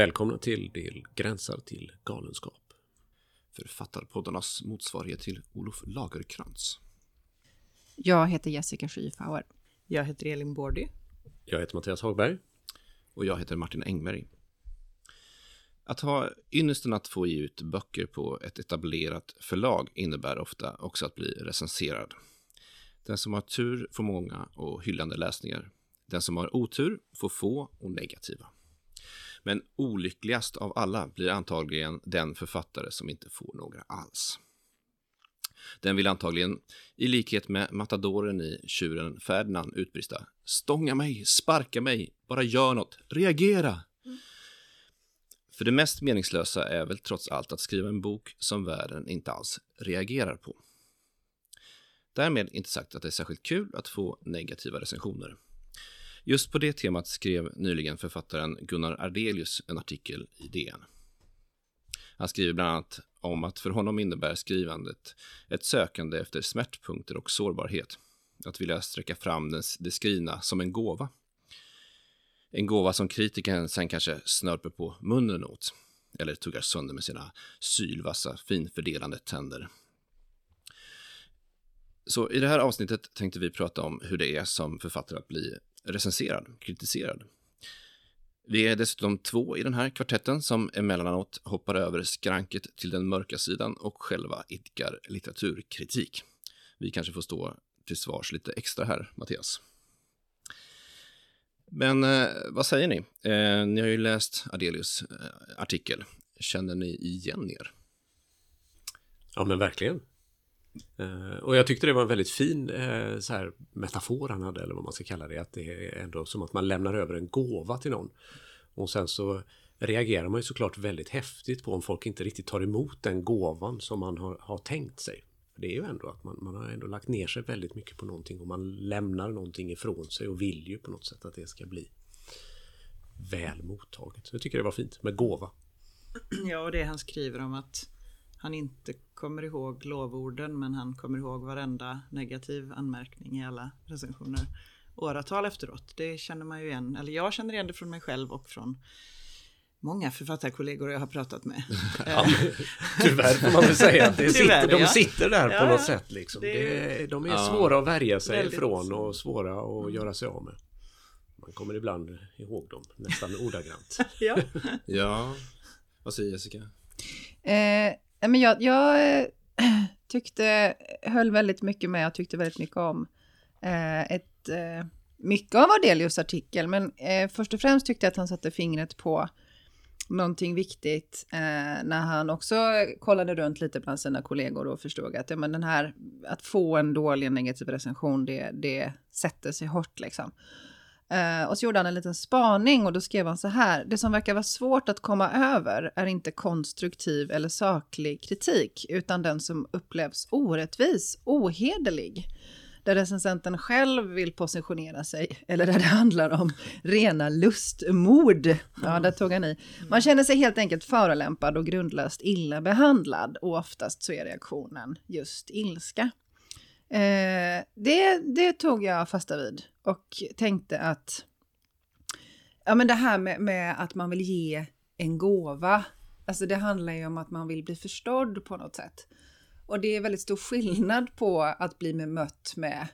Välkomna till Del gränsar till galenskap. Författarpoddarnas motsvarighet till Olof Lagerkrans. Jag heter Jessica Skyfauer. Jag heter Elin Bordy. Jag heter Mattias Hagberg. Och jag heter Martin Engberg. Att ha ynnesten att få ge ut böcker på ett etablerat förlag innebär ofta också att bli recenserad. Den som har tur får många och hyllande läsningar. Den som har otur får få och negativa. Men olyckligast av alla blir antagligen den författare som inte får några alls. Den vill antagligen, i likhet med matadoren i Tjuren Ferdinand, utbrista Stånga mig, sparka mig, bara gör något, reagera! Mm. För det mest meningslösa är väl trots allt att skriva en bok som världen inte alls reagerar på. Därmed inte sagt att det är särskilt kul att få negativa recensioner. Just på det temat skrev nyligen författaren Gunnar Ardelius en artikel i DN. Han skriver bland annat om att för honom innebär skrivandet ett sökande efter smärtpunkter och sårbarhet. Att vilja sträcka fram det skrivna som en gåva. En gåva som kritikern sen kanske snörper på munnen åt eller tuggar sönder med sina sylvassa, finfördelande tänder. Så i det här avsnittet tänkte vi prata om hur det är som författare att bli recenserad, kritiserad. Vi är dessutom två i den här kvartetten som emellanåt hoppar över skranket till den mörka sidan och själva idkar litteraturkritik. Vi kanske får stå till svars lite extra här, Mattias. Men eh, vad säger ni? Eh, ni har ju läst Adelius eh, artikel. Känner ni igen er? Ja, men verkligen. Eh, och jag tyckte det var en väldigt fin eh, så här, metafor han hade, eller vad man ska kalla det. Att det är ändå som att man lämnar över en gåva till någon. Och sen så reagerar man ju såklart väldigt häftigt på om folk inte riktigt tar emot den gåvan som man har, har tänkt sig. För Det är ju ändå att man, man har ändå lagt ner sig väldigt mycket på någonting och man lämnar någonting ifrån sig och vill ju på något sätt att det ska bli väl mottaget. Så jag tycker det var fint med gåva. Ja, och det han skriver om att han inte kommer ihåg lovorden men han kommer ihåg varenda negativ anmärkning i alla recensioner åratal efteråt. Det känner man ju igen, eller jag känner igen det från mig själv och från många författarkollegor jag har pratat med. ja, tyvärr får man väl säga att det sitter, de sitter där ja, på något sätt. Liksom. Det, de är ja, svåra att värja sig väldigt. ifrån och svåra att mm. göra sig av med. Man kommer ibland ihåg dem nästan ordagrant. ja. ja, vad säger Jessica? Eh, men jag, jag eh, tyckte, höll väldigt mycket med, jag tyckte väldigt mycket om eh, ett, eh, mycket av Adelius artikel, men eh, först och främst tyckte jag att han satte fingret på någonting viktigt eh, när han också kollade runt lite bland sina kollegor och förstod att ja, men den här, att få en dålig negativ recension, det, det sätter sig hårt liksom. Uh, och så gjorde han en liten spaning och då skrev han så här. Det som verkar vara svårt att komma över är inte konstruktiv eller saklig kritik, utan den som upplevs orättvis, ohederlig. Där recensenten själv vill positionera sig, eller där det handlar om rena lustmord. Ja, där tog han i. Man känner sig helt enkelt förolämpad och grundlöst illa behandlad och oftast så är reaktionen just ilska. Eh, det, det tog jag fasta vid och tänkte att ja, men det här med, med, att man vill ge en gåva, alltså det handlar ju om att man vill bli förstådd på något sätt. Och det är väldigt stor skillnad på att bli bemött med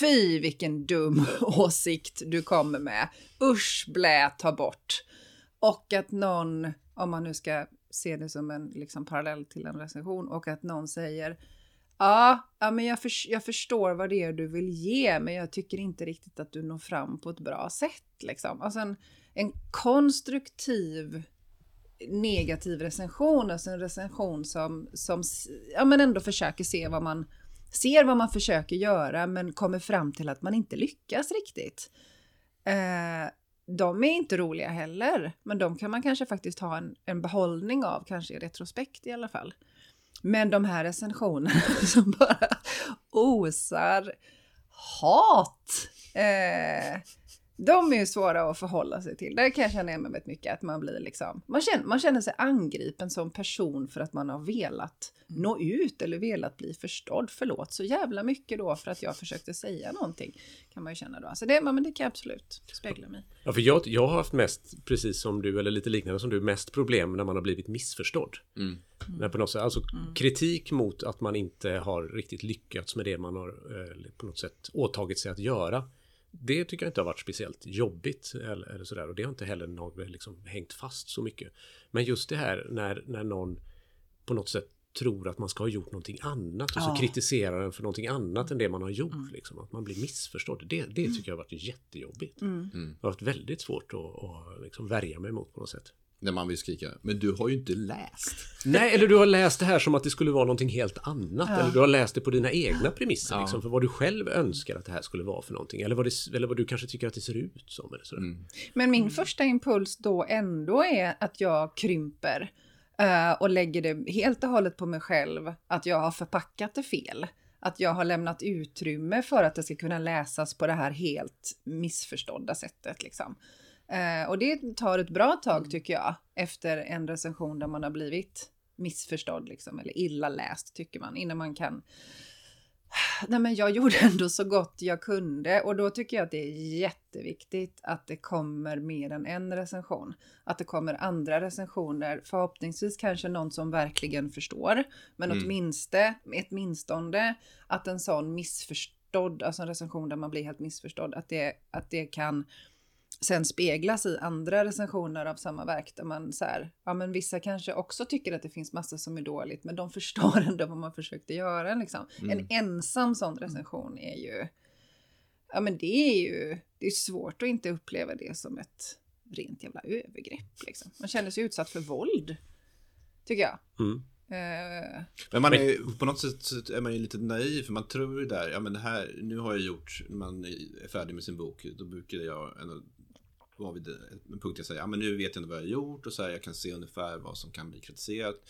Fy vilken dum åsikt du kommer med. Usch blä, ta bort. Och att någon, om man nu ska se det som en liksom, parallell till en recension, och att någon säger Ja, ja men jag, för, jag förstår vad det är du vill ge, men jag tycker inte riktigt att du når fram på ett bra sätt. Liksom. Alltså en, en konstruktiv negativ recension, alltså en recension som, som ja, men ändå försöker se vad man ser vad man försöker göra, men kommer fram till att man inte lyckas riktigt. Eh, de är inte roliga heller, men de kan man kanske faktiskt ha en, en behållning av, kanske i retrospekt i alla fall. Men de här recensionerna som bara osar hat. Eh, de är ju svåra att förhålla sig till. Där kan jag känna igen mig väldigt mycket. Att man blir liksom, man känner, man känner sig angripen som person för att man har velat Mm. nå ut eller velat bli förstådd. Förlåt så jävla mycket då för att jag försökte säga någonting. Kan man ju känna då. Så det, men det kan jag absolut spegla mig. Ja, för jag, jag har haft mest, precis som du, eller lite liknande som du, mest problem när man har blivit missförstådd. Mm. När på något sätt, alltså kritik mot att man inte har riktigt lyckats med det man har eh, på något sätt åtagit sig att göra. Det tycker jag inte har varit speciellt jobbigt eller, eller sådär och det har inte heller något, liksom, hängt fast så mycket. Men just det här när, när någon på något sätt tror att man ska ha gjort någonting annat och så Ja. kritiserar den för någonting annat än det man har gjort. Liksom, att man blir missförstådd. Det, det tycker jag har varit jättejobbigt. Mm. Det har varit väldigt svårt att, att liksom värja mig mot på något sätt. När man vill skrika, men du har ju inte läst. Nej, eller du har läst det här som att det skulle vara någonting helt annat. Eller du har läst det på dina egna premisser. Ja. Liksom, för vad du själv önskar att det här skulle vara för någonting. Eller vad, det, eller vad du kanske tycker att det ser ut som. Eller sådär. Mm. Men min första impuls då ändå är att jag krymper eh, och lägger det helt och hållet på mig själv. Att jag har förpackat det fel. Att jag har lämnat utrymme för att det ska kunna läsas på det här helt missförstådda sättet. Liksom. Eh, och det tar ett bra tag tycker jag. Efter en recension där man har blivit missförstådd liksom, eller illa läst tycker man innan man kan Nej men jag gjorde ändå så gott jag kunde och då tycker jag att det är jätteviktigt att det kommer mer än en recension. Att det kommer andra recensioner, förhoppningsvis kanske någon som verkligen förstår. Men Mm. åtminstone, åtminstone att en sån missförstådd, alltså en recension där man blir helt missförstådd, att det, att det kan sen speglas i andra recensioner av samma verk där man så här, ja men vissa kanske också tycker att det finns massor som är dåligt men de förstår ändå vad man försökte göra liksom. Mm. En ensam sån recension är ju, ja men det är ju, det är svårt att inte uppleva det som ett rent jävla övergrepp liksom. Man känner sig utsatt för våld, tycker jag. Mm. Eh, Men man är ju, på något sätt är man ju lite naiv för man tror ju där, ja men det här, nu har jag gjort, man är färdig med sin bok, då brukar jag ändå vara vid en punkt jag säger, ja men nu vet jag ändå vad jag har gjort och så här, jag kan se ungefär vad som kan bli kritiserat.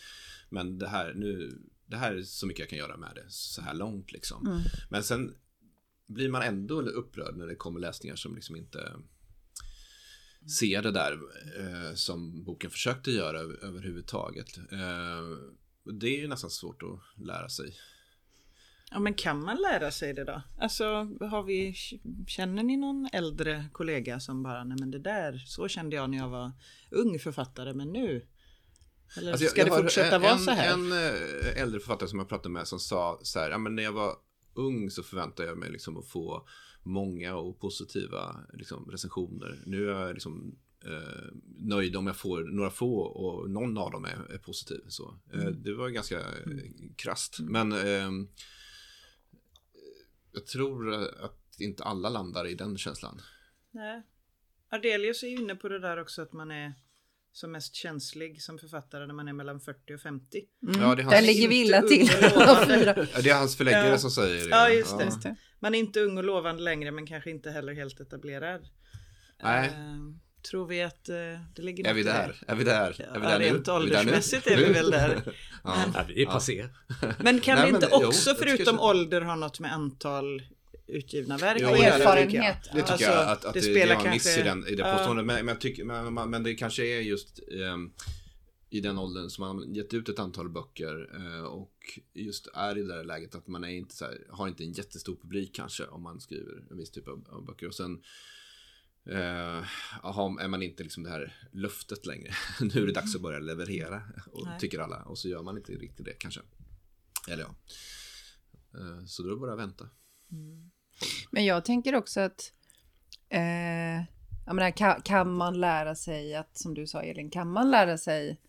Men det här, nu, det här är så mycket jag kan göra med det så här långt liksom. Mm. Men sen blir man ändå upprörd när det kommer läsningar som liksom inte ser det där eh, som boken försökte göra över- överhuvudtaget. Eh, det är ju nästan svårt att lära sig. Ja men kan man lära sig det då? Alltså har vi, känner ni någon äldre kollega som bara, nej men det där, så kände jag när jag var ung författare men nu? Eller Alltså, jag- ska jag det har fortsätta en, vara så här? En eh, äldre författare som jag pratade med som sa så här, ja men när jag var ung så förväntade jag mig liksom att få många och positiva liksom, recensioner. Nu är jag liksom eh, nöjd om jag får några få och någon av dem är, är positiv. Så, eh, Mm. Det var ganska eh, krasst. Men ehm, jag tror att inte alla landar i den känslan. Nej. Ardelius är ju inne på det där också att man är som mest känslig som författare när man är mellan 40 och 50. mm. Ja, det Där ligger vi illa till. Ja, Det är hans förläggare Ja. som säger det. Ja, just det. Just det. Man är inte ung och lovande längre men kanske inte heller helt etablerad. Nej. Eh, tror vi att eh, det ligger Är något vi där? Är vi där? Ja, är vi där nu? rent Är vi där nu? åldersmässigt är vi väl där. ja. Ja, vi är passé. Men kan Nej, men inte jo, också jag tycker förutom ålder ha något med antal utgivna verk Jo, det- göra, erfarenhet. tycker jag. Det tycker Alltså, jag att, att det det, det, spelar var en miss kanske- i, den, i det Ja. påståendet. Men, men, jag tycker, men, men, men det kanske är just ehm, i den åldern som man har gett ut ett antal böcker eh, och just är i det där läget att man är inte så här, har inte en jättestor publik kanske om man skriver en viss typ av, av böcker. Och sen eh, aha, är man inte liksom det här löftet längre. nu är det dags att börja leverera, och Nej. tycker alla. Och så gör man inte riktigt det kanske. Eller ja. Eh, så då är det bara att vänta. Men jag tänker också att eh, jag menar, kan, kan man lära sig att, som du sa Elin, kan man lära sig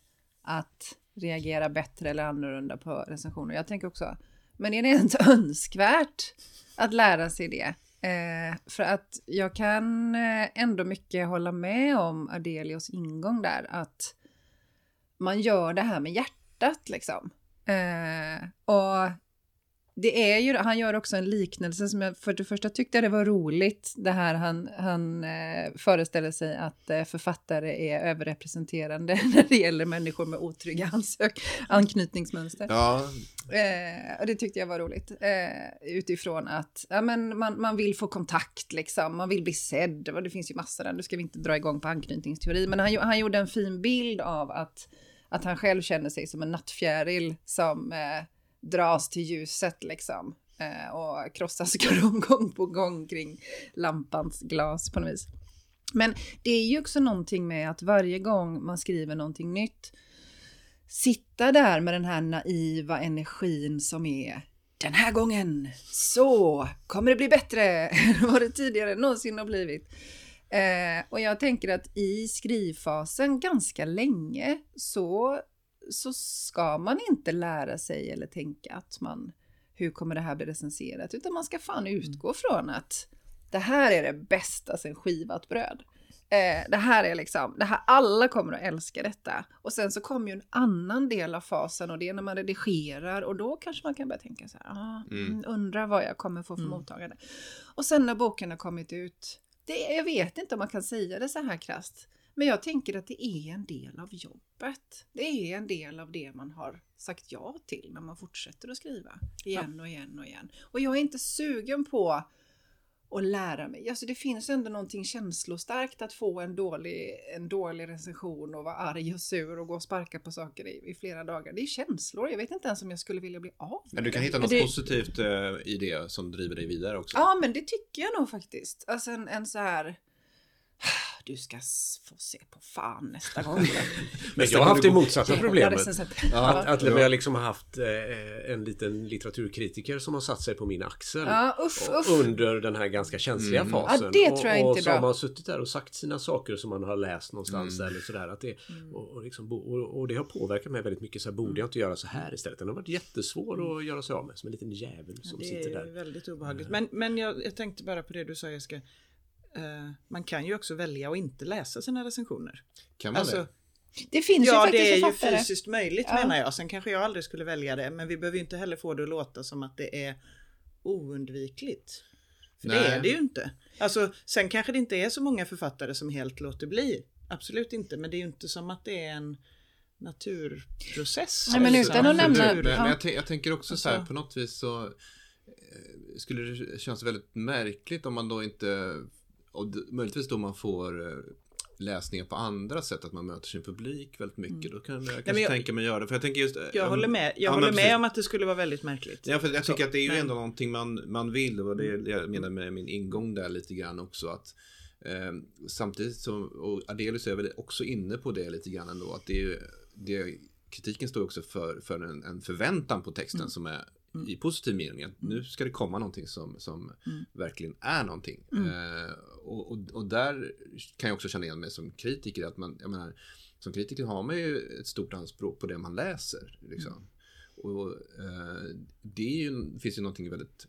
att reagera bättre eller annorlunda på recensioner? Jag tänker också, men är det ens önskvärt att lära sig det? Eh, för att jag kan eh, ändå mycket hålla med om Adelios ingång där, att man gör det här med hjärtat liksom. Eh, och det är ju, han gör också en liknelse som jag för det första tyckte det var roligt. Det här han, han eh, föreställer sig att eh, författare är överrepresenterande när det gäller människor med otrygga ansök, anknytningsmönster. Ja, Eh, och det tyckte jag var roligt. Eh, utifrån att ja, men man, man vill få kontakt, liksom. man vill bli sedd. Och det finns ju massor där, nu ska vi inte dra igång på anknytningsteori. Men han, han gjorde en fin bild av att, att han själv känner sig som en nattfjäril som eh, dras till ljuset liksom. Eh, och krossas gång på gång kring lampans glas på något vis. Men det är ju också någonting med att varje gång man skriver någonting nytt sitta där med den här naiva energin som är den här gången så kommer det bli bättre än vad det tidigare någonsin har blivit. Eh, och jag tänker att i skrivfasen ganska länge så, så ska man inte lära sig eller tänka att man hur kommer det här bli recenserat utan man ska fan utgå från att det här är det bästa sen skivat bröd. Eh, det här är liksom, det här, alla kommer att älska detta. Och sen så kommer ju en annan del av fasen och det är när man redigerar och då kanske man kan börja tänka så här, ah, mm. undrar vad jag kommer få för mm. mottagande. Och sen när boken har kommit ut, det, jag vet inte om man kan säga det så här krasst, men jag tänker att det är en del av jobbet. Det är en del av det man har sagt ja till när man fortsätter att skriva igen och igen och igen. Och jag är inte sugen på och lära mig. Alltså det finns ändå någonting känslostarkt att få en dålig, en dålig recension och vara arg och sur och gå och sparka på saker i, i flera dagar. Det är känslor. Jag vet inte ens om jag skulle vilja bli av med Men du kan hitta något det... positivt uh, i det som driver dig vidare också. Ja, men det tycker jag nog faktiskt. Alltså en, en så här du ska få se på fan nästa gång. Men jag har haft det motsatta problemet. Att, att jag liksom har haft eh, en liten litteraturkritiker som har satt sig på min axel. Ja, uff, uff. Under den här ganska känsliga mm. fasen. Ja, det tror jag och, inte och så har man suttit där och sagt sina saker som man har läst någonstans mm. eller sådär. Att det, mm. och, och, liksom, och, och, det har påverkat mig väldigt mycket. Så här, borde jag inte göra så här istället? Den har varit jättesvår att göra sig av med. Som en liten djävul som sitter där. Det är väldigt obehagligt. Men, men jag, jag tänkte bara på det du sa Jessica. Uh, man kan ju också välja att inte läsa sina recensioner. Kan man alltså, det? Det finns ja, ju faktiskt det är författare. ju fysiskt möjligt ja. menar jag. Sen kanske jag aldrig skulle välja det. Men vi behöver ju inte heller få det att låta som att det är oundvikligt. För Nej. det är det ju inte. Alltså, sen kanske det inte är så många författare som helt låter bli. Absolut inte. Men det är ju inte som att det är en naturprocess. Nej, men utan att nämna... Men, men jag, jag, tänker också så här, alltså- på något vis så eh, skulle det kännas väldigt märkligt om man då inte och möjligtvis då man får eh, läsningar på andra sätt, att man möter sin publik väldigt mycket. Mm. Då kan jag kanske jag, tänka mig göra det. För jag tänker just... Jag um, håller med. Jag ja, håller med om att det skulle vara väldigt märkligt. Ja, för jag tycker att det är ju men... ändå någonting man, man vill. Och det är det jag menar med min ingång där lite grann också. att eh, Samtidigt som, och Adelius är väl också inne på det lite grann ändå, att det är det kritiken står också för, för en, en förväntan på texten mm. som är Mm. i positiv mening. Att nu ska det komma någonting som, som mm. verkligen är någonting. Mm. Eh, och, och, och, där kan jag också känna igen mig som kritiker. Att man, jag menar, som kritiker har man ju ett stort anspråk på det man läser. Liksom. Mm. Och eh, det ju, finns ju någonting väldigt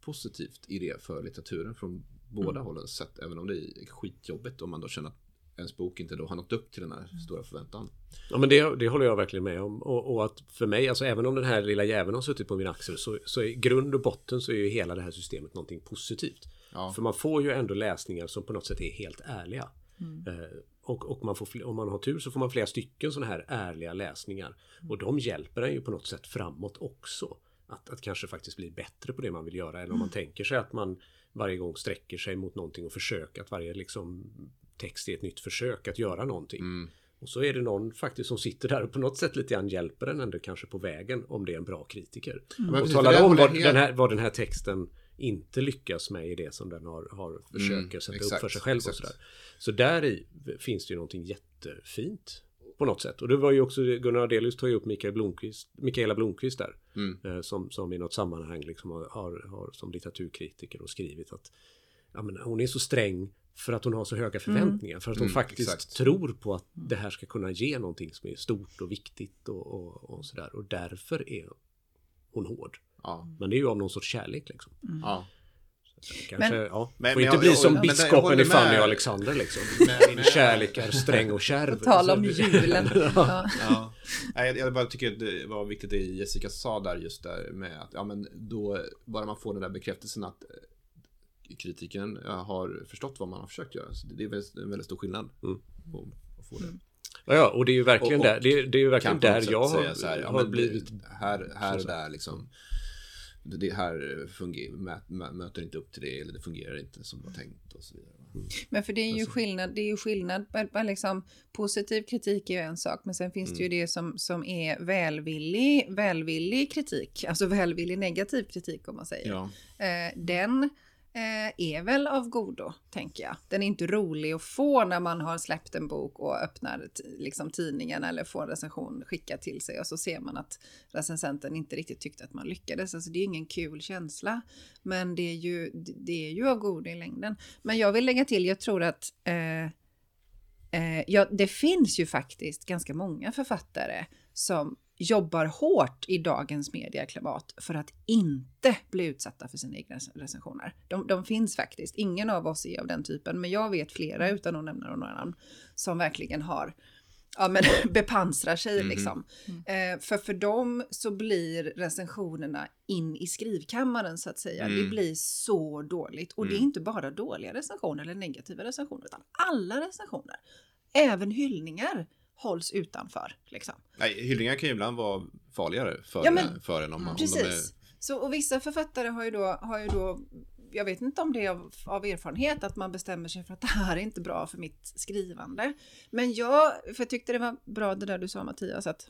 positivt i det för litteraturen från båda mm. hållen sett. Även om det är skitjobbigt om man då känner att ens bok inte då har nått upp till den här stora förväntan. Ja men det, det håller jag verkligen med om. Och, och, att för mig, alltså även om den här lilla jäveln har suttit på min axel så, så i grund och botten så är ju hela det här systemet någonting positivt. Ja. För man får ju ändå läsningar som på något sätt är helt ärliga. Mm. Eh, och, och man får, om man har tur så får man flera stycken sådana här ärliga läsningar. Mm. Och de hjälper en ju på något sätt framåt också. Att, att kanske faktiskt bli bättre på det man vill göra. Än om man tänker sig att man varje gång sträcker sig mot någonting och försöker att varje liksom text är ett nytt försök att göra någonting. Mm. Och så är det någon faktiskt som sitter där och på något sätt lite grann hjälper en ändå kanske på vägen om det är en bra kritiker. Mm. Och talar om vad, den här, vad den här texten inte lyckas med i det som den har, har försöker mm, sätta exakt, upp för sig själv och sådär. Så där i finns det ju någonting jättefint på något sätt. Och det var ju också Gunnar Adelius tar ju upp Mikael Blomqvist, Mikaela Blomqvist där. Mm. Eh, som, som i något sammanhang liksom har, har, har som litteraturkritiker och skrivit att ja, men hon är så sträng för att hon har så höga förväntningar. Mm. För att hon mm, faktiskt exakt. tror på att det här ska kunna ge någonting som är stort och viktigt och, och, och sådär. Och därför är hon hård. Ja. Men det är ju av någon sorts kärlek liksom. Mm. Ja. Kanske, Men- ja. Men- får men inte jag- bli jag- som biskopen i Fanny och Alexander liksom. Men- Min kärlek är sträng och kärv. På tal om julen. Ja. Ja. Nej, jag- jag bara tycker att det var viktigt det Jessica sa där just där med att ja, men då bara man får den där bekräftelsen att kritiken eh, har förstått vad man har försökt göra. Så det är väldigt- en väldigt stor skillnad Mm. på att få det. Ja, ja, och det är ju verkligen Och- och där, det är, det är ju verkligen där jag har, här, ja, har blivit... det- här, här och sagt. där liksom. Det här funger, mö, mö, möter inte upp till det eller det fungerar inte som det var tänkt och så vidare. Men för det är ju Alltså. skillnad, det är ju skillnad, liksom, positiv kritik är ju en sak, men sen finns det ju Mm. det som, som är välvillig, välvillig kritik, alltså välvillig negativ kritik om man säger. Ja. Eh, den Eh, är väl av godo, tänker jag. Den är inte rolig att få när man har släppt en bok och öppnar liksom, tidningen eller får en recension skickad till sig och så ser man att recensenten inte riktigt tyckte att man lyckades. Alltså det är ingen kul känsla, men det är ju, det är ju av godo i längden. Men jag vill lägga till, jag tror att eh, eh, ja, det finns ju faktiskt ganska många författare som jobbar hårt i dagens medieklimat för att inte bli utsatta för sina egna recensioner. De, de finns faktiskt. Ingen av oss är av den typen, men jag vet flera utan att nämna några namn som verkligen har ja, men bepansrar sig Mhm. liksom. Eh, för för dem så blir recensionerna in i skrivkammaren så att säga. Det Mm. blir så dåligt. Och det är Mm. inte bara dåliga recensioner eller negativa recensioner, utan alla recensioner. Även hyllningar hålls utanför. Liksom. Nej, hyllningar kan ju ibland vara farligare för, Ja, men- för en om, man, om de Precis. är... Så, och vissa författare har ju då, har ju då jag vet inte om det är av, av erfarenhet att man bestämmer sig för att det här är inte bra för mitt skrivande. Men jag, för jag tyckte det var bra det där du sa Mattias, att,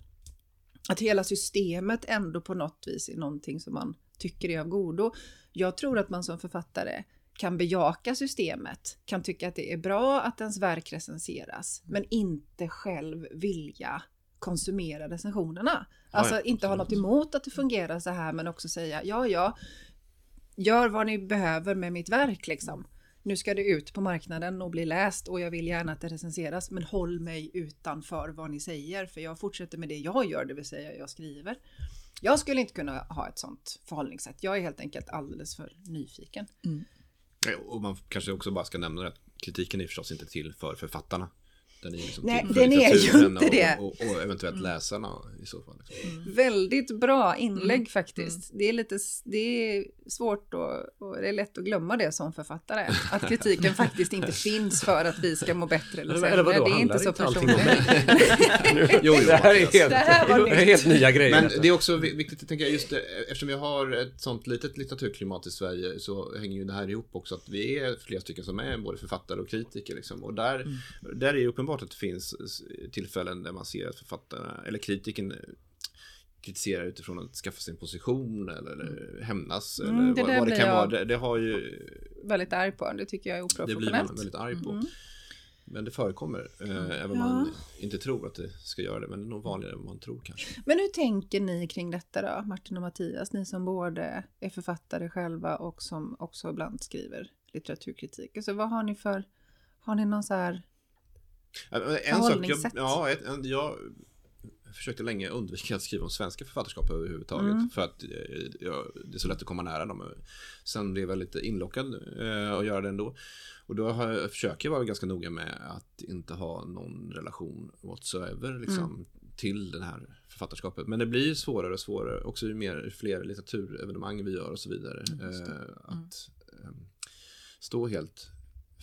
att hela systemet ändå på något vis är någonting som man tycker är av godo. Jag tror att man som författare kan bejaka systemet, kan tycka att det är bra att ens verk recenseras, men inte själv vilja konsumera recensionerna. Alltså ja, inte ha något emot att det fungerar så här, men också säga ja, ja, gör vad ni behöver med mitt verk liksom. Nu ska det ut på marknaden och bli läst och jag vill gärna att det recenseras, men håll mig utanför vad ni säger, för jag fortsätter med det jag gör, det vill säga jag skriver. Jag skulle inte kunna ha ett sånt förhållningssätt. Jag är helt enkelt alldeles för nyfiken. Ja, Eh, och man kanske också bara ska nämna att kritiken är förstås inte till för författarna. Den är liksom Nej, till för den är ju inte och, det. Och, och, eventuellt läsarna i så fall. Liksom. Väldigt bra inlägg Mm. faktiskt. Det är lite det är svårt och, och det är lätt att glömma det som författare. Att kritiken faktiskt inte finns för att vi ska må bättre eller Eller, sämre. eller vadå, det är inte så personligt. Jo, jo, det här är helt, Det här var helt nya grejer. Men det är också vi- viktigt att tänka just det, eftersom vi har ett sånt litet litteraturklimat i Sverige så hänger ju det här ihop också att vi är flera stycken som är både författare och kritiker liksom. Och där, där är det uppenbart att det finns tillfällen där man ser att författarna eller kritiken eh, kritiserar utifrån att skaffa sig en position eller, eller hämnas Mm, eller det vad, där vad det blir kan jag- vara. Det, det har ju Väldigt arg på. Det tycker jag är det blir man oprofessionellt. väldigt arg på. Mm. Men det förekommer, eh, även om Ja. man inte tror att det ska göra det. Men det är nog vanligare än man tror kanske. Men hur tänker ni kring detta då, Martin och Mattias? Ni som både är författare själva och som också ibland skriver litteraturkritik. Alltså vad har ni för, har ni någon så här, En sak, jag, ja, en, jag försökte länge undvika att skriva om svenska författarskap överhuvudtaget. Mm. För att eh, jag, det är så lätt att komma nära dem. Sen blev jag lite inlockad eh, att göra det ändå. Och då har jag, försöker jag vara ganska noga med att inte ha någon relation whatsoever liksom, Mm. till det här författarskapet. Men det blir svårare och svårare, också ju mer, fler litteraturevenemang vi gör och så vidare. Mm. Eh, att eh, stå helt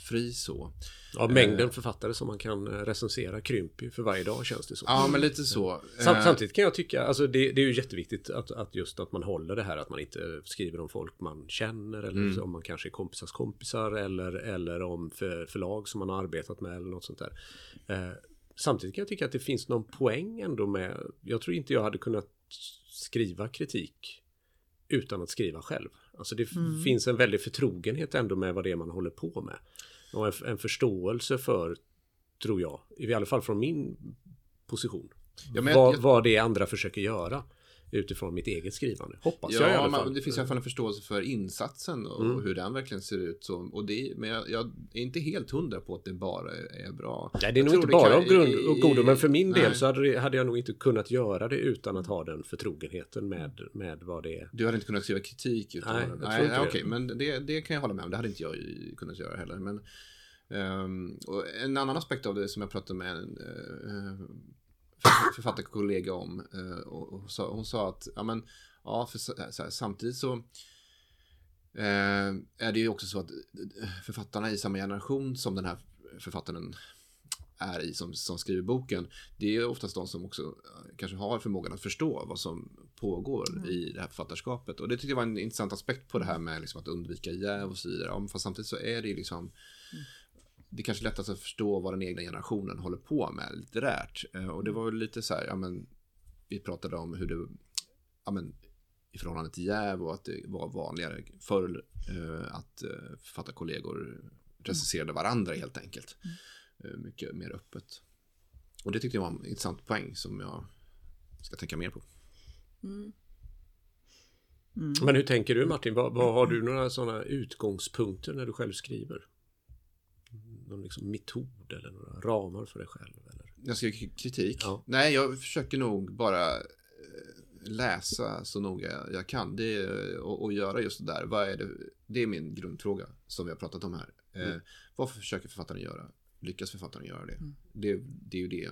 fri så. Ja, mängden författare som man kan eh, recensera krymper ju för varje dag känns det som. Ja, men lite så. Sam, Eh, samtidigt kan jag tycka, alltså det, det är ju jätteviktigt att, att just att man håller det här att man inte skriver om folk man känner eller Mm. om man kanske är kompisars kompisar eller, eller om för, förlag som man har arbetat med eller något sånt där. Eh, samtidigt kan jag tycka att det finns någon poäng ändå med, jag tror inte jag hade kunnat skriva kritik utan att skriva själv. Alltså det Mm. finns en väldig förtrogenhet ändå med vad det är man håller på med. Och en, en förståelse för, tror jag, i alla fall från min position, Ja, men vad, jag- vad det andra försöker göra. Utifrån mitt eget skrivande. Hoppas jag i Ja, alla fall. man, det finns i alla fall en förståelse för insatsen och Mm. hur den verkligen ser ut. Så, och det, men jag, jag är inte helt hundra på att det bara är bra. Nej, det är Jag nog inte bara av grund och godo, men för min nej. del så hade, hade jag nog inte kunnat göra det utan att ha den förtrogenheten med, med vad det är. Du hade inte kunnat skriva kritik utan Nej, jag nej, nej, okej, men det, det kan jag hålla med om. Det hade inte jag kunnat göra heller. Men, och en annan aspekt av det som jag pratade med en uh, författarkollega om. eh, och, sa, hon sa att ja, men, ja, för, så, så här, samtidigt så eh, är det ju också så att eh, författarna i samma generation som den här författaren är i som, som skriver boken, det är oftast de som också kanske har förmågan att förstå vad som pågår i det här författarskapet. Och det tyckte jag var en intressant aspekt på det här med liksom att undvika jäv och så vidare. Ja, fast samtidigt så är det ju liksom det är kanske lättast att förstå vad den egna generationen håller på med litterärt. Eh, Och det var väl lite så här, ja men vi pratade om hur det, ja men i förhållande till jäv och att det var vanligare förr eh, att eh, författarkollegor recenserade varandra helt enkelt. Eh, mycket mer öppet. Och det tyckte jag var en intressant poäng som jag ska tänka mer på. Men hur tänker du Martin? Vad, vad har du några sådana utgångspunkter när du själv skriver? Någon liksom metod eller några ramar för dig själv? Eller? Jag skriver kritik. Ja. Nej, jag försöker nog bara eh, läsa så noga jag kan. Det och, och göra just det där. Vad är det? det är min grundfråga som vi har pratat om här. Eh, varför försöker författaren göra? Lyckas författaren göra det? det? Det är ju det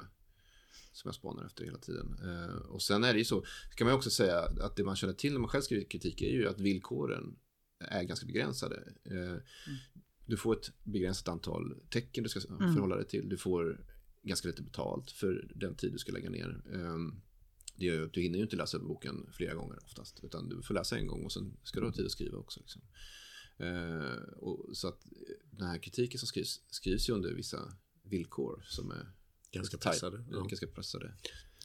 som jag spanar efter hela tiden. Eh, och sen är det ju så, ska man också säga att det man känner till när man själv skriver kritik är ju att villkoren är ganska begränsade. Eh, Du får ett begränsat antal tecken du ska förhålla dig till. Du får ganska lite betalt för den tid du ska lägga ner. Ehm, Det gör ju att du hinner ju inte läsa boken flera gånger oftast. Utan du får läsa en gång och sen ska du ha tid att skriva också. Liksom. Eh, och så att den här kritiken som skrivs, skrivs ju under vissa villkor som är Ganska pressade, ja. Ganska pressade.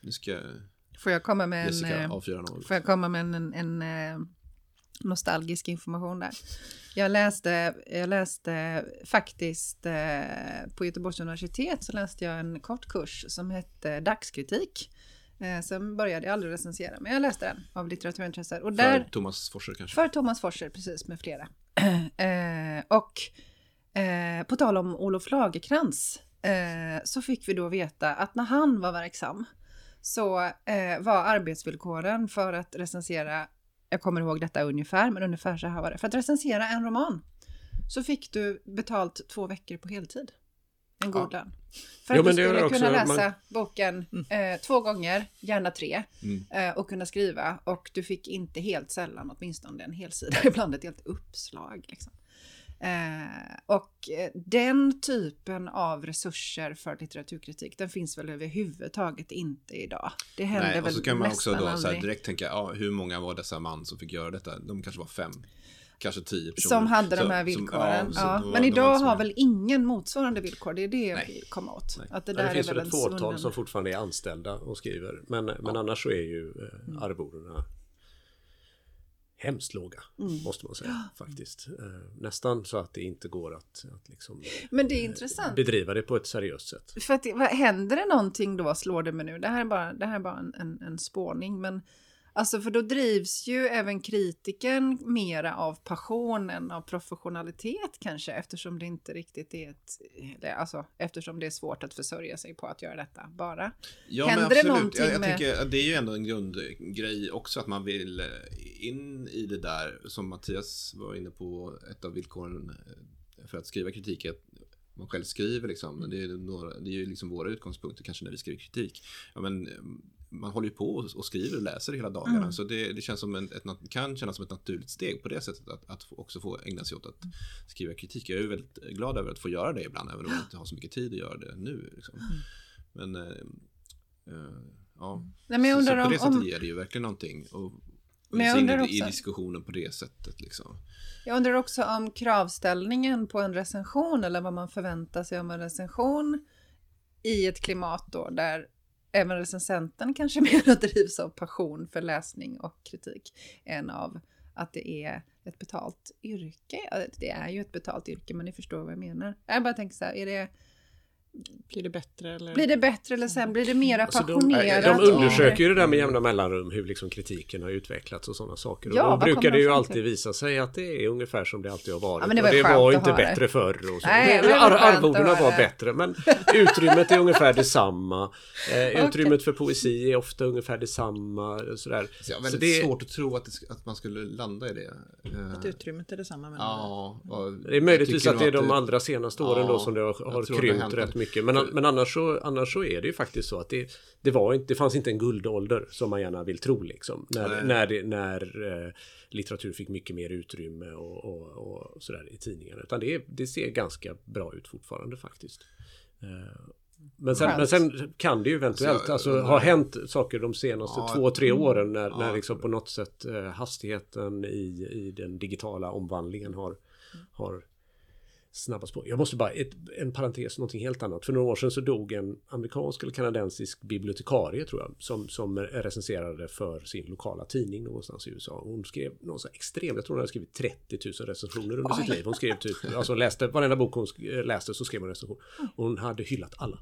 Nu ska Får jag komma med en... Jessica eh, avfyra noll. Får jag komma med en, en, en eh, nostalgisk information där? Jag läste, jag läste faktiskt eh, på Göteborgs universitet så läste jag en kort kurs som hette dagskritik. Eh, sen började jag aldrig recensera, men jag läste den av litteraturintresse. Och där, För Thomas Forser kanske. för Thomas Forser, precis, med flera. eh, och eh, på tal om Olof Lagerkrans eh, så fick vi då veta att när han var verksam så eh, var arbetsvillkoren för att recensera, jag kommer ihåg detta ungefär, men ungefär så här var det. För att recensera en roman så fick du betalt två veckor på heltid. En god lön. För Jo, att du skulle kunna läsa man- boken eh, två gånger, gärna tre, Mm. eh, och kunna skriva. Och du fick inte helt sällan åtminstone en hel sida, ibland ett helt uppslag. Liksom. Eh, och eh, den typen av resurser för litteraturkritik, den finns väl överhuvudtaget inte idag. Det händer Nej, och väl så kan man också då så direkt tänka, ja, hur många var dessa man som fick göra detta? De kanske var fem, kanske tio personer. Som hade Så- de här som- villkoren. så ja, då var- Men idag som- har väl ingen motsvarande villkor. Det är det Nej. vill komma åt. Nej. Att det Ja, där det finns är väl ett fåtal som fortfarande är anställda och skriver. Men, men annars så är ju eh, Mm. arvodena hemskt låga, Mm. måste man säga faktiskt. Eh, nästan så att det inte går att, att liksom Men det är intressant. bedriva det på ett seriöst sätt. För att, vad, händer det någonting då, slår det mig nu, det här är bara, det här är bara en, en, en spåning, men alltså för då drivs ju även kritiken mera av passion än av professionalitet kanske, eftersom det inte riktigt är ett, alltså eftersom det är svårt att försörja sig på att göra detta bara. Ja, Händer men det absolut. någonting jag, jag med- tänker det är ju ändå en grundgrej också att man vill eh, in i det där som Mattias var inne på, ett av villkoren eh, för att skriva kritik att man själv skriver liksom. Det är, några, det är ju liksom våra utgångspunkter kanske när vi skriver kritik. Ja, men, eh, man håller ju på och skriver och läser hela dagarna. Mm. Så det, det känns som en, ett, kan kännas som ett naturligt steg på det sättet att, att också få ägna sig åt att skriva kritik. Jag är väldigt glad över att få göra det ibland, även om jag inte har så mycket tid att göra det nu. Liksom. Men eh, eh, ja, Nej, men jag så, undrar så på det sättet om- ger det ju verkligen någonting. Och Men jag undrar i, i också- diskussionen på det sättet. Liksom. Jag undrar också om kravställningen på en recension eller vad man förväntar sig om en recension i ett klimat då där även recensenten kanske mer drivs av passion för läsning och kritik än av att det är ett betalt yrke. Det är ju ett betalt yrke, men ni förstår vad jag menar. Jag bara tänker så här, är det, Blir det bättre eller? Blir det bättre eller sämre? Blir det mera Alltså de, passionerat? de undersöker ju det där med jämna mellanrum hur liksom kritiken har utvecklats och sådana saker. Och Ja, då vad brukar det de ju alltid till? visa sig att det är ungefär som det alltid har varit. Ja, men det var och det var inte höra. bättre förr. Och så. Nej, det var Ar- arvodena var bättre men utrymmet är ungefär detsamma. Eh, utrymmet för poesi är ofta ungefär detsamma. Sådär. Så jag har Så väldigt det, svårt att tro att, att man skulle landa i det. Eh, Att utrymmet är detsamma men Ja, och det är möjligtvis att det är de allra senaste åren Ja, då som det har, har krympt rätt mycket. Men, men annars, så, annars så är det ju faktiskt så att det, det, var inte, det fanns inte en guldålder som man gärna vill tro liksom. När, Nej. när, det, när eh, litteratur fick mycket mer utrymme och, och, och sådär i tidningarna. Utan det, det ser ganska bra ut fortfarande faktiskt. Eh, men sen, men sen kan det ju eventuellt alltså, undrar- ha hänt saker de senaste Ja, två, tre åren när, ja, när liksom på något sätt eh, hastigheten i, i den digitala omvandlingen har, har snabbast på. Jag måste bara, ett, en parentes, någonting helt annat. För några år sedan så dog en amerikansk eller kanadensisk bibliotekarie tror jag. Som, som recenserade för sin lokala tidning någonstans i USA. Hon skrev någon så extrem, jag tror hon hade skrivit 30 000 recensioner under sitt liv. Hon skrev typ, alltså läste, varenda bok hon läste så skrev hon recension. Och hon hade hyllat alla.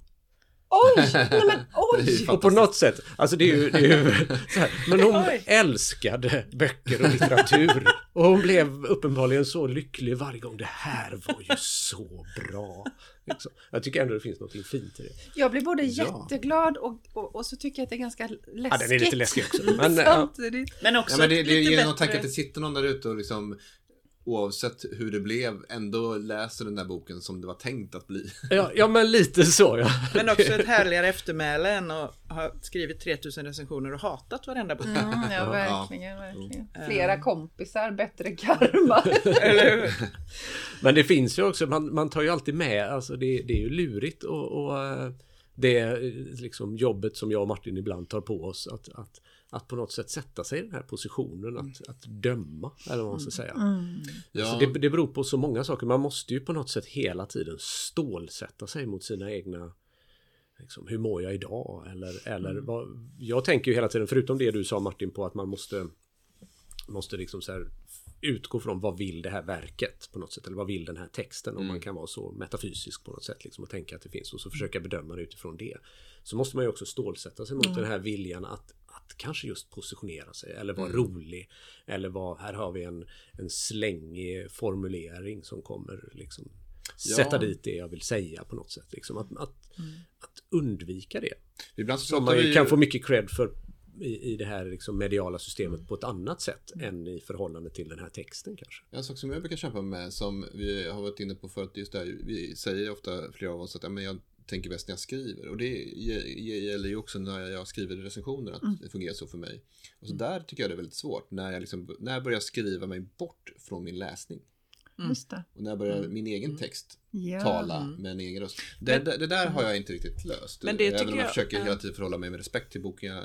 Oj! Nej men oj! Och på något sätt, alltså det är ju, det är ju så här, men hon Oj. älskade böcker och litteratur. Och hon blev uppenbarligen så lycklig varje gång. Det här var ju så bra. Liksom. Jag tycker ändå det finns något fint i det. Jag blir både Ja. jätteglad och, och, och så tycker jag att det är ganska läskigt. Ja, den är lite läskig också. Men. Samtidigt. Men också Ja, men det, det lite ger någon tanke att det sitter någon där ute och liksom oavsett hur det blev ändå läser den där boken som det var tänkt att bli. Ja, ja, men lite så ja. Men också ett härligare eftermäle än att ha skrivit 3000 recensioner och hatat varenda bok. Mm, ja, Ja. verkligen, verkligen. Flera kompisar, bättre karma. Eller hur? Men det finns ju också, man, man tar ju alltid med, alltså det, det är ju lurigt och, och eh, det är liksom jobbet som jag och Martin ibland tar på oss att, att, att på något sätt sätta sig i den här positionen att, att döma, eller vad man ska säga. Ja, Så det, det beror på så många saker. Man måste ju på något sätt hela tiden stålsätta sig mot sina egna liksom, hur mår jag idag? Eller, eller vad, jag tänker ju hela tiden, förutom det du sa Martin på att man måste måste liksom så här utgå från vad vill det här verket på något sätt? Eller vad vill den här texten? Om man kan vara så metafysisk på något sätt liksom och tänka att det finns och så försöka bedöma det utifrån det. Så måste man ju också stålsätta sig mot den här viljan att, att kanske just positionera sig eller vara rolig eller vara, här har vi en, en slängig formulering som kommer liksom Ja. sätta dit det jag vill säga på något sätt. Liksom att, att, att undvika det. ibland Som man ju kan få mycket cred för i, i det här liksom mediala systemet på ett annat sätt än i förhållande till den här texten kanske. En sak som jag brukar kämpa med som vi har varit inne på förut, just det här, vi säger ofta flera av oss att ja, men jag tänker bäst när jag skriver och det gäller ju också när jag skriver recensioner att det fungerar så för mig. Och så där tycker jag det är väldigt svårt när jag, liksom, när jag börjar skriva mig bort från min läsning Just det. och när jag börjar min egen text Ja. tala med en egen röst. Det, det, det där har jag inte riktigt löst. Men det Även tycker om jag jag- försöker ja. hela tiden förhålla mig med respekt till boken jag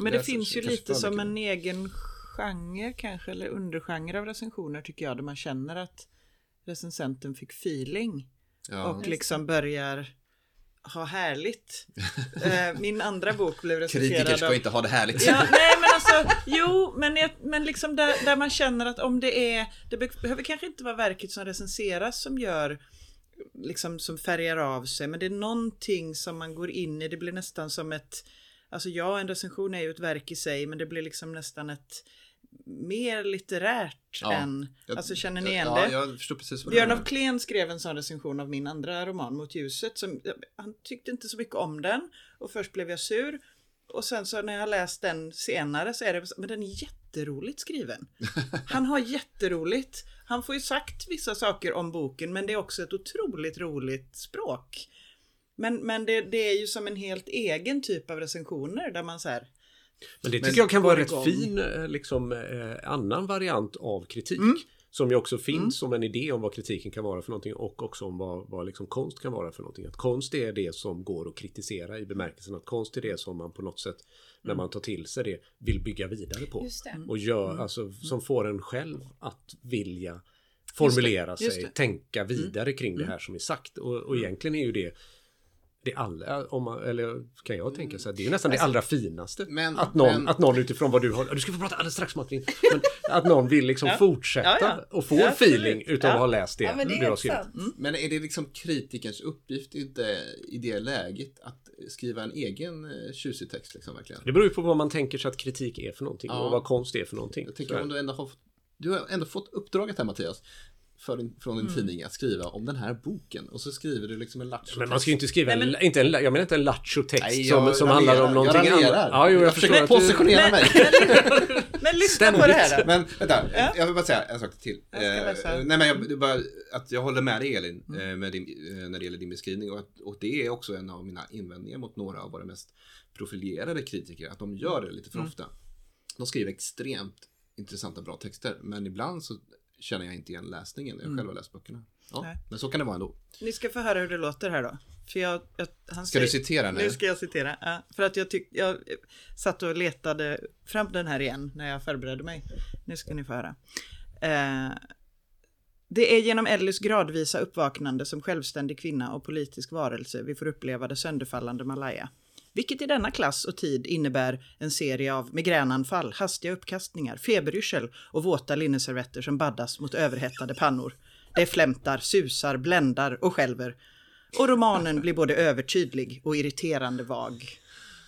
Men det finns ju lite som en egen genre kanske, eller undergenre av recensioner tycker jag, där man känner att recensenten fick feeling Ja. och liksom börjar ha härligt. Eh, Min andra bok blev recenserad Kritiker ska av... inte ha det härligt. Ja, nej men alltså, jo, men, jag, men liksom där, där man känner att om det är, det be- behöver kanske inte vara verket som recenseras som gör, liksom som färgar av sig, men det är någonting som man går in i, det blir nästan som ett, alltså ja, en recension är ju ett verk i sig, men det blir liksom nästan ett mer litterärt Ja, än, Jag- alltså känner ni igen ja, det? jag förstår precis vad du Björn af Kleen skrev en sån recension av min andra roman Mot ljuset. Som, han tyckte inte så mycket om den. Och först blev jag sur. Och sen så när jag läst den senare så är det, men den är jätteroligt skriven. Han har jätteroligt. Han får ju sagt vissa saker om boken men det är också ett otroligt roligt språk. Men, men det, det är ju som en helt egen typ av recensioner där man så här, Men det Men tycker jag kan vara rätt igång. fin eh, liksom, eh, annan variant av kritik. Som ju också finns som en idé om vad kritiken kan vara för någonting och också om vad, vad liksom konst kan vara för någonting. Att konst är det som går att kritisera i bemärkelsen att konst är det som man på något sätt när man tar till sig det vill bygga vidare på. Och gör, alltså, som får en själv att vilja formulera Just det, just sig, det. tänka vidare kring det här som är sagt. Och, och egentligen är ju det det allra, om man, eller kan jag tänka så här, det är nästan det allra finaste. men- att, någon, men- att någon utifrån vad du har, du ska få prata alldeles strax Martin, men att någon vill liksom Ja. fortsätta Ja, ja. och få feeling utav att ha läst det, Ja, men det du är har skrivit. sant. Men är det liksom kritikerns uppgift inte i det läget att skriva en egen eh, tjusig text liksom verkligen? Det beror ju på vad man tänker sig att kritik är för någonting Ja. och vad konst är för någonting. Jag tänker om du ändå har fått, du har ändå fått uppdraget här Mattias för din, från din tidning att skriva om den här boken och så skriver du liksom en lattjo Men man ska ju inte skriva, Nej, en, men- inte en, jag menar inte en lattjo-text som, som handlar om någonting jag raljerar. annat. Ja, jo, jag, jag försöker att du... positionera mig. Men lyssna på det här då. Men vänta, jag vill bara säga en sak till. Eh, nej men jag, bara att jag håller med dig Elin Mm. eh, med din, eh, när det gäller din beskrivning och, att, och det är också en av mina invändningar mot några av våra mest profilerade kritiker, att de gör det lite Mm. för ofta. De skriver extremt intressanta bra texter, men ibland så känner jag inte igen läsningen när jag själv har läst böckerna. Ja, Nej. men så kan det vara ändå. Ni ska få höra hur det låter här då. För jag, jag, han Ska du säger- citera nu? Nu ska jag citera. Ja, för att jag, tyck, jag satt och letade fram den här igen när jag förberedde mig. Nu ska ni få höra. Eh, det är genom Ellys gradvisa uppvaknande som självständig kvinna och politisk varelse vi får uppleva det sönderfallande Malaya. Vilket i denna klass och tid innebär en serie av migränanfall, hastiga uppkastningar, feberyrsel och våta linneservetter som baddas mot överhettade pannor. Det flämtar, susar, bländar och skälver. Och romanen blir både övertydlig och irriterande vag.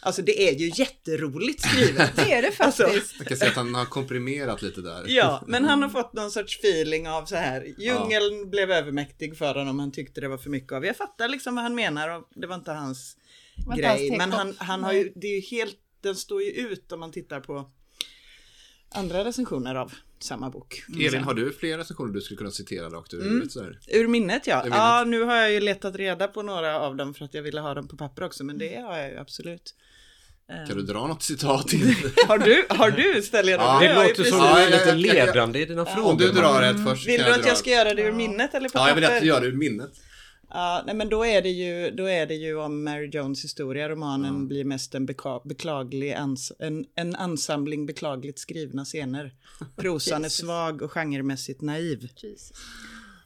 Alltså det är ju jätteroligt skrivet. Det är det Alltså, faktiskt. Jag kan säga att han har komprimerat lite där. Ja, men han har fått någon sorts feeling av så här. Djungeln blev övermäktig för honom, han tyckte det var för mycket av. Jag fattar liksom vad han menar och det var inte hans grej. take men han, han har ju, det är ju helt, den står ju ut om man tittar på andra recensioner av samma bok. Elin, har du fler recensioner du skulle kunna citera rakt ur Mm. huvudet? sådär? Ur minnet ja. Ur minnet. Ja, nu har jag ju letat reda på några av dem för att jag ville ha dem på papper också, men det har jag ju absolut. Kan du dra något citat? Har du, har du ställer jag Ja, det? Låter som Ja, du är lite ledande i dina frågor. Om du drar ett först Vill du att jag ska göra det ur minnet eller på Ja, jag vill papper? att du gör det ur minnet. Ja, nej, men då är det ju, då är det ju om Mary Jones historia. Romanen blir mest en beklaglig ans en, en ansamling beklagligt skrivna scener. Prosan är svag och genremässigt naiv.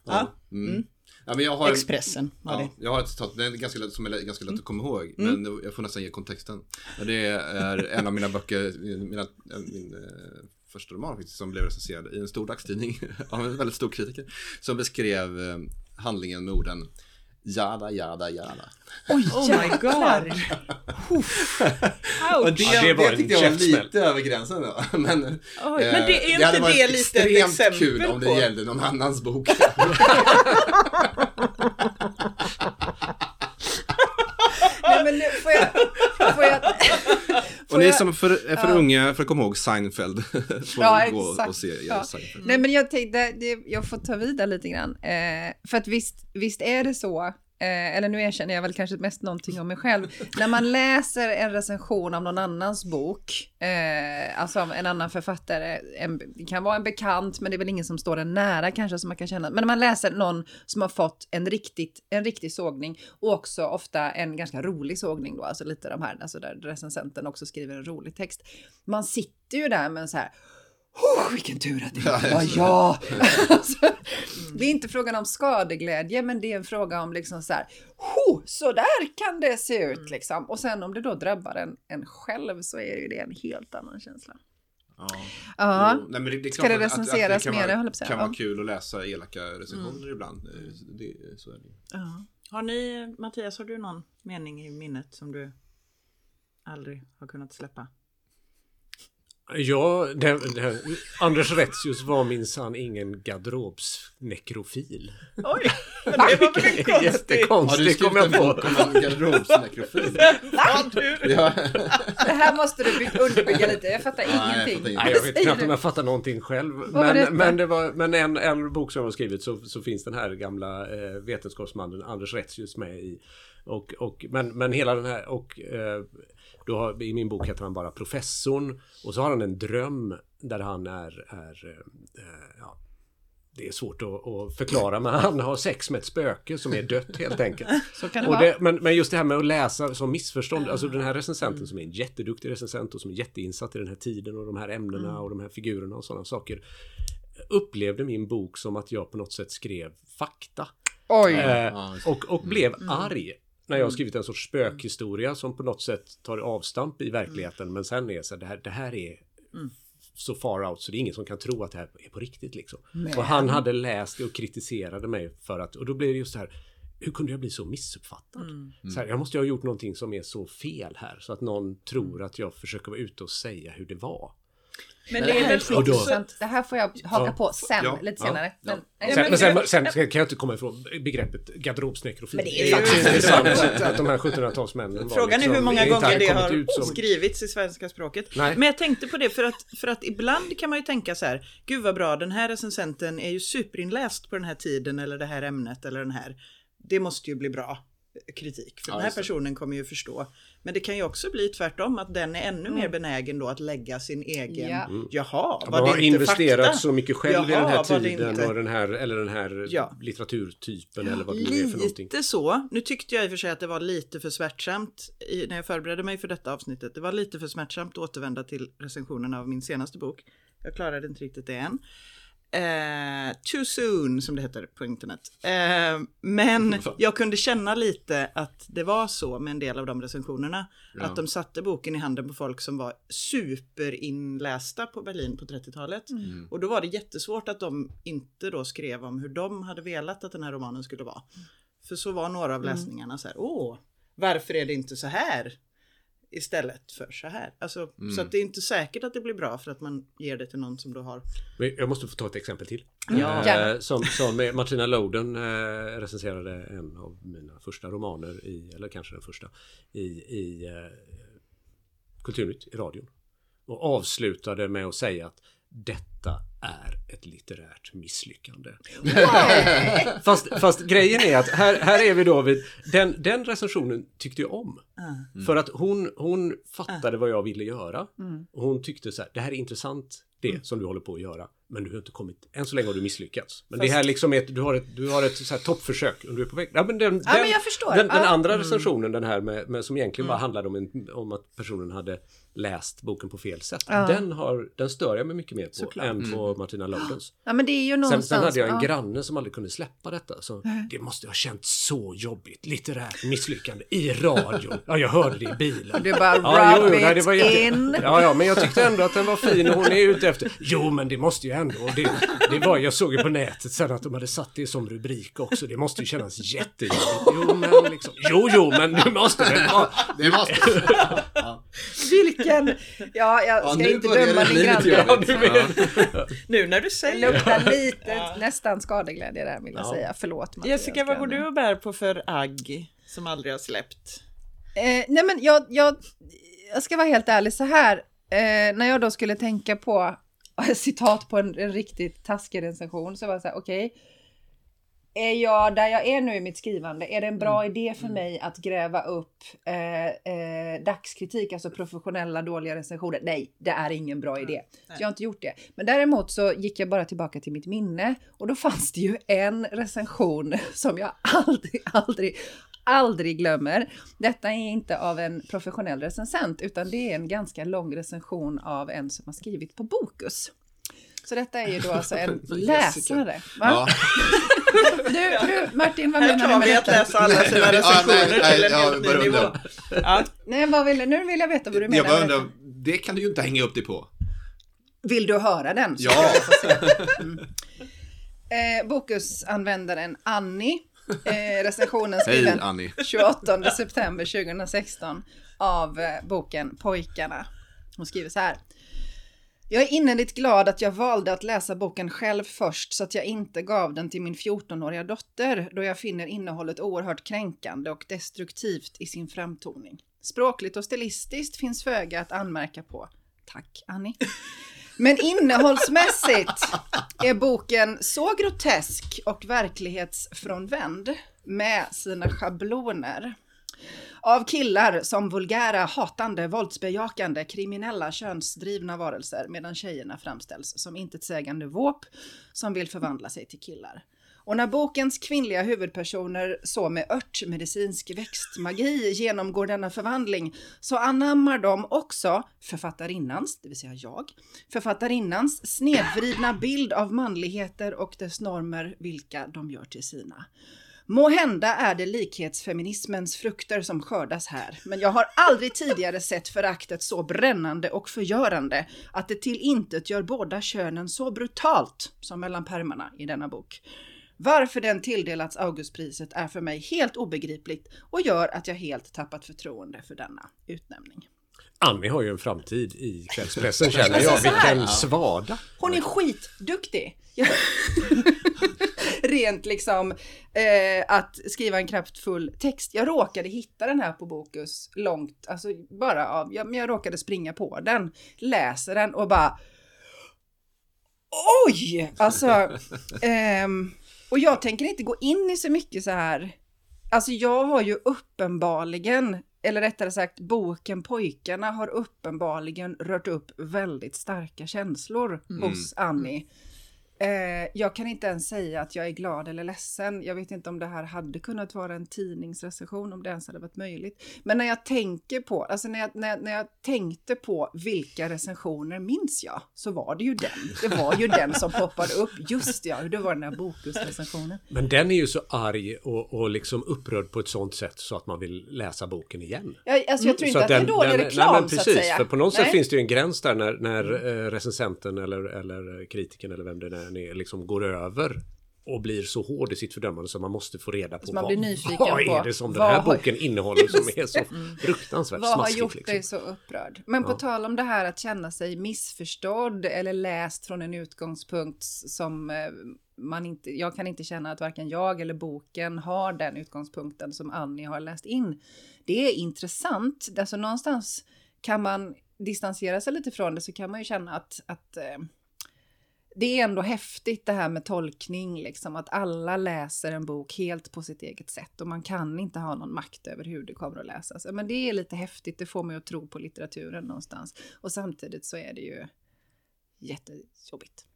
Ja, Mm. Ja, men jag har, Expressen var ja, det. jag har ett citat det är ganska lätt, som är ganska lätt att komma ihåg. Mm. Men jag får nästan ge kontexten. Det är en av mina böcker, mina, min eh, första roman faktiskt, som blev recenserad i en stor dagstidning av en väldigt stor kritiker. Som beskrev eh, handlingen med orden Jada, jada, jada. Oh my god! Och det, Ja, det var en tyckte jag var lite över gränsen då. Men, Oj, eh, men det är hade inte varit det lite ett extremt exempel kul om det på- gällde någon annans bok. Men nu får jag... Får jag Och får ni jag- som för, är för unga för att komma ihåg Seinfeld får Ja, gå exakt. och se ja. Ja. Seinfeld. Nej men jag tänkte, det, jag får ta vidare lite grann. Eh, för att visst, visst är det så, eh, eller nu erkänner jag väl kanske mest någonting om mig själv. När man läser en recension av någon annans bok, eh, alltså av en annan författare, en, det kan vara en bekant men det är väl ingen som står en nära kanske som man kan känna. Men när man läser någon som har fått en, riktigt, en riktig sågning och också ofta en ganska rolig sågning då, alltså lite de här, alltså där recensenten också skriver en rolig text. Man sitter ju där med en så här Oh, vilken tur att det inte var jag! alltså, det är inte frågan om skadeglädje, men det är en fråga om liksom så här, oh, så där kan det se ut liksom. Och sen om det då drabbar en, en själv så är ju det en helt annan känsla. Ja. Ja. Jo, nej, men det, det är Ska det att- att- att recenseras kan mer, vara, säga. kan vara kul att läsa elaka recensioner ibland. Eh, Det, så är det. Ja. Har ni, Mattias, har du någon mening i minnet som du aldrig har kunnat släppa? Ja, det, det, Anders Retzius var minsann ingen garderobsnekrofil. Oj, men det var väl en Har konstig... du Jättekonstigt skrivit kom jag en på. bok om en garderobsnekrofil? Vad du? ja. Det här måste du bygga, underbygga lite, jag fattar Nej, jag ingenting. fattar ingenting. Nej, jag vet knappt du? om jag fattar någonting själv. Men, men, det var, men en, en bok som jag har skrivit så, så finns den här gamla eh, vetenskapsmannen Anders Retzius med i. Och, och, men, men hela den här och eh, då har, i min bok heter han bara professorn och så har han en dröm där han är, är eh, ja, det är svårt att, att förklara men han har sex med ett spöke som är dött helt enkelt. Så kan det Och vara. det, men, men just det här med att läsa som missförstånd, alltså den här recensenten som är en jätteduktig recensent och som är jätteinsatt i den här tiden och de här ämnena och de här figurerna och sådana saker upplevde min bok som att jag på något sätt skrev fakta. Oj! Eh, och, och blev arg när jag har skrivit en sorts spökhistoria som på något sätt tar avstamp i verkligheten men sen är så här, det här, det här är så far out så det är ingen som kan tro att det här är på riktigt liksom. Och han hade läst och kritiserade mig för att, och då blir det just så här, hur kunde jag bli så missuppfattad? Så här, jag måste ju ha gjort någonting som är så fel här så att någon tror att jag försöker vara ute och säga hur det var. Men Det det är väl intressant. det här får jag haka Ja. på sen, Ja. lite Ja. senare. Men, Ja, Sen, men- sen, sen ska- kan jag inte komma ifrån begreppet garderobsnekrofil. Men det är är ju- faktiskt intressant att, att de här 1700-talsmännen var Frågan är liksom- hur många gånger det har som- skrivits i svenska språket. Nej. Men jag tänkte på det för att, för att ibland kan man ju tänka så här, gud vad bra, den här recensenten är ju superinläst på den här tiden eller det här ämnet eller den här. Det måste ju bli bra kritik, för Ja, den här personen kommer ju förstå. Men det kan ju också bli tvärtom, att den är ännu mer benägen då att lägga sin egen, Ja. jaha, Man var har det inte investerat fakta? så mycket själv i Jaha, den här tiden inte- och den här, eller den här Ja. litteraturtypen eller vad det nu är för någonting. Lite så. Nu tyckte jag i och för sig att det var lite för smärtsamt i, när jag förberedde mig för detta avsnittet. Det var lite för smärtsamt att återvända till recensionen av min senaste bok. Jag klarade inte riktigt det än. Eh, too soon som det heter på internet. Eh, men jag kunde känna lite att det var så med en del av de recensionerna. Ja. Att de satte boken i handen på folk som var superinlästa på Berlin på 30-talet. Och då var det jättesvårt att de inte då skrev om hur de hade velat att den här romanen skulle vara. För så var några av läsningarna så här, åh, varför är det inte så här? Istället för så här. Alltså, Så att det är inte säkert att det blir bra för att man ger det till någon som då har... Jag måste få ta ett exempel till. Ja. Gärna. som, som Martina Loden eh, recenserade en av mina första romaner i, eller kanske den första, i, i eh, Kulturnytt i radion. Och avslutade med att säga att detta är ett litterärt misslyckande. fast, fast grejen är att här, här är vi då vid, den, den recensionen tyckte jag om. För att hon, hon fattade vad jag ville göra. Och hon tyckte så här, det här är intressant det som du håller på att göra. Men du har inte kommit, än så länge har du misslyckats. Men det Fast- här liksom är ett, du har ett, du har ett så här toppförsök och du är på väg. Ja, men den, Ja, den, men jag förstår. Den, den andra recensionen, den här med, med som egentligen bara handlade om, en, om att personen hade läst boken på fel sätt. Ja. Den, har, den stör jag mig mycket mer på Såklart. än på Martina Lodens. ja, men det är ju Sen, någonstans... sen hade jag en ja. granne som aldrig kunde släppa detta. Så det måste ha känts så jobbigt. Litterärt misslyckande i radion. Ja, jag hörde det i bilen. Du bara Ja, rub jo, jo, nej, det var jätte... in. Ja, ja, men jag tyckte ändå att den var fin och hon är ute efter... Jo, men det måste ju ändå... Det, det var, jag såg ju på nätet sen att de hade satt det som rubrik också. Det måste ju kännas jättejobbigt. Jo, men liksom... Jo, jo, men du måste väl vara... Det måste... ja. Vilken... Ja, jag Ja, ska nu inte döma det din granne. Ja. Nu när du Det säger luktar lite, nästan skadeglädje där vill jag Ja. säga. Förlåt Mattias Jessica, vad går du och bär på för agg som aldrig har släppt? Eh, nej men jag, jag, jag ska vara helt ärlig så här. Eh, när jag då skulle tänka på citat på en, en riktigt taskig recension så var jag så här, okej. är jag där jag är nu i mitt skrivande? Är det en bra idé för mig att gräva upp eh, eh, dagskritik, alltså professionella dåliga recensioner? Nej, det är ingen bra idé. Så jag har inte gjort det. Men däremot så gick jag bara tillbaka till mitt minne och då fanns det ju en recension som jag aldrig, aldrig, aldrig glömmer. Detta är inte av en professionell recensent utan det är en ganska lång recension av en som har skrivit på Bokus. Så detta är ju då alltså en läsare. Va? Ja. Du, du, Martin, vad Här menar du tar med vi att detta? läsa alla sina Ja, recensioner nej, till en ja, helt ny nivå. Ja. Nej, vad vill, nu vill jag veta vad du menar Jag undrar, detta. det kan du ju inte hänga upp dig på. Vill du höra den? Ja. Mm. Eh, Bokusanvändaren Annie, eh, recensionen skriven Annie. 28 september 2016 av eh, boken Pojkarna. Hon skriver så här. Jag är innerligt glad att jag valde att läsa boken själv först så att jag inte gav den till min 14-åriga dotter då jag finner innehållet oerhört kränkande och destruktivt i sin framtoning. Språkligt och stilistiskt finns föga att anmärka på. Tack Annie. Men innehållsmässigt är boken så grotesk och verklighetsfrånvänd med sina schabloner av killar som vulgära, hatande, våldsbejakande, kriminella, könsdrivna varelser medan tjejerna framställs som intetsägande våp som vill förvandla sig till killar. Och när bokens kvinnliga huvudpersoner så med örtmedicinsk växtmagi genomgår denna förvandling så anammar de också författarinnans, det vill säga jag, författarinnans snedvridna bild av manligheter och dess normer vilka de gör till sina. Må hända är det likhetsfeminismens frukter som skördas här, men jag har aldrig tidigare sett föraktet så brännande och förgörande att det till intet gör båda könen så brutalt som mellan pärmarna i denna bok. Varför den tilldelats Augustpriset är för mig helt obegripligt och gör att jag helt tappat förtroende för denna utnämning. Annie har ju en framtid i kvällspressen känner jag. Vilken svada. Hon är skitduktig. Rent liksom eh, att skriva en kraftfull text. Jag råkade hitta den här på Bokus långt, alltså bara av, jag, jag råkade springa på den, läser den och bara Oj! Alltså, ehm, och jag tänker inte gå in i så mycket så här. Alltså jag har ju uppenbarligen, eller rättare sagt boken Pojkarna har uppenbarligen rört upp väldigt starka känslor Mm. hos Annie. Eh, jag kan inte ens säga att jag är glad eller ledsen. Jag vet inte om det här hade kunnat vara en tidningsrecension, om det ens hade varit möjligt. Men när jag tänker på, alltså när jag, när, när jag tänkte på vilka recensioner minns jag, så var det ju den. Det var ju den som poppade upp. Just ja, det var den här Bokus-recensionen. Men den är ju så arg och, och liksom upprörd på ett sånt sätt så att man vill läsa boken igen. Jag, alltså jag tror inte Så att det är dålig den- reklam nej, men så att precis, säga. För på något sätt Nej. finns det ju en gräns där när, när eh, recensenten eller, eller kritiken eller vem det är liksom går över och blir så hård i sitt fördömande så man måste få reda på Så man vad, vad är det som den här har- boken innehåller som är så fruktansvärt Vad har smaskigt. gjort liksom. dig så upprörd? Men på tal om det här att känna sig missförstådd eller läst från en utgångspunkt som eh, man inte, jag kan inte känna att varken jag eller boken har den utgångspunkten som Annie har läst in. Det är intressant, alltså någonstans kan man distansera sig lite från det så kan man ju känna att, att eh, det är ändå häftigt det här med tolkning, liksom att alla läser en bok helt på sitt eget sätt och man kan inte ha någon makt över hur det kommer att läsas. Men det är lite häftigt, det får mig att tro på litteraturen någonstans. Och samtidigt så är det ju jättejobbigt.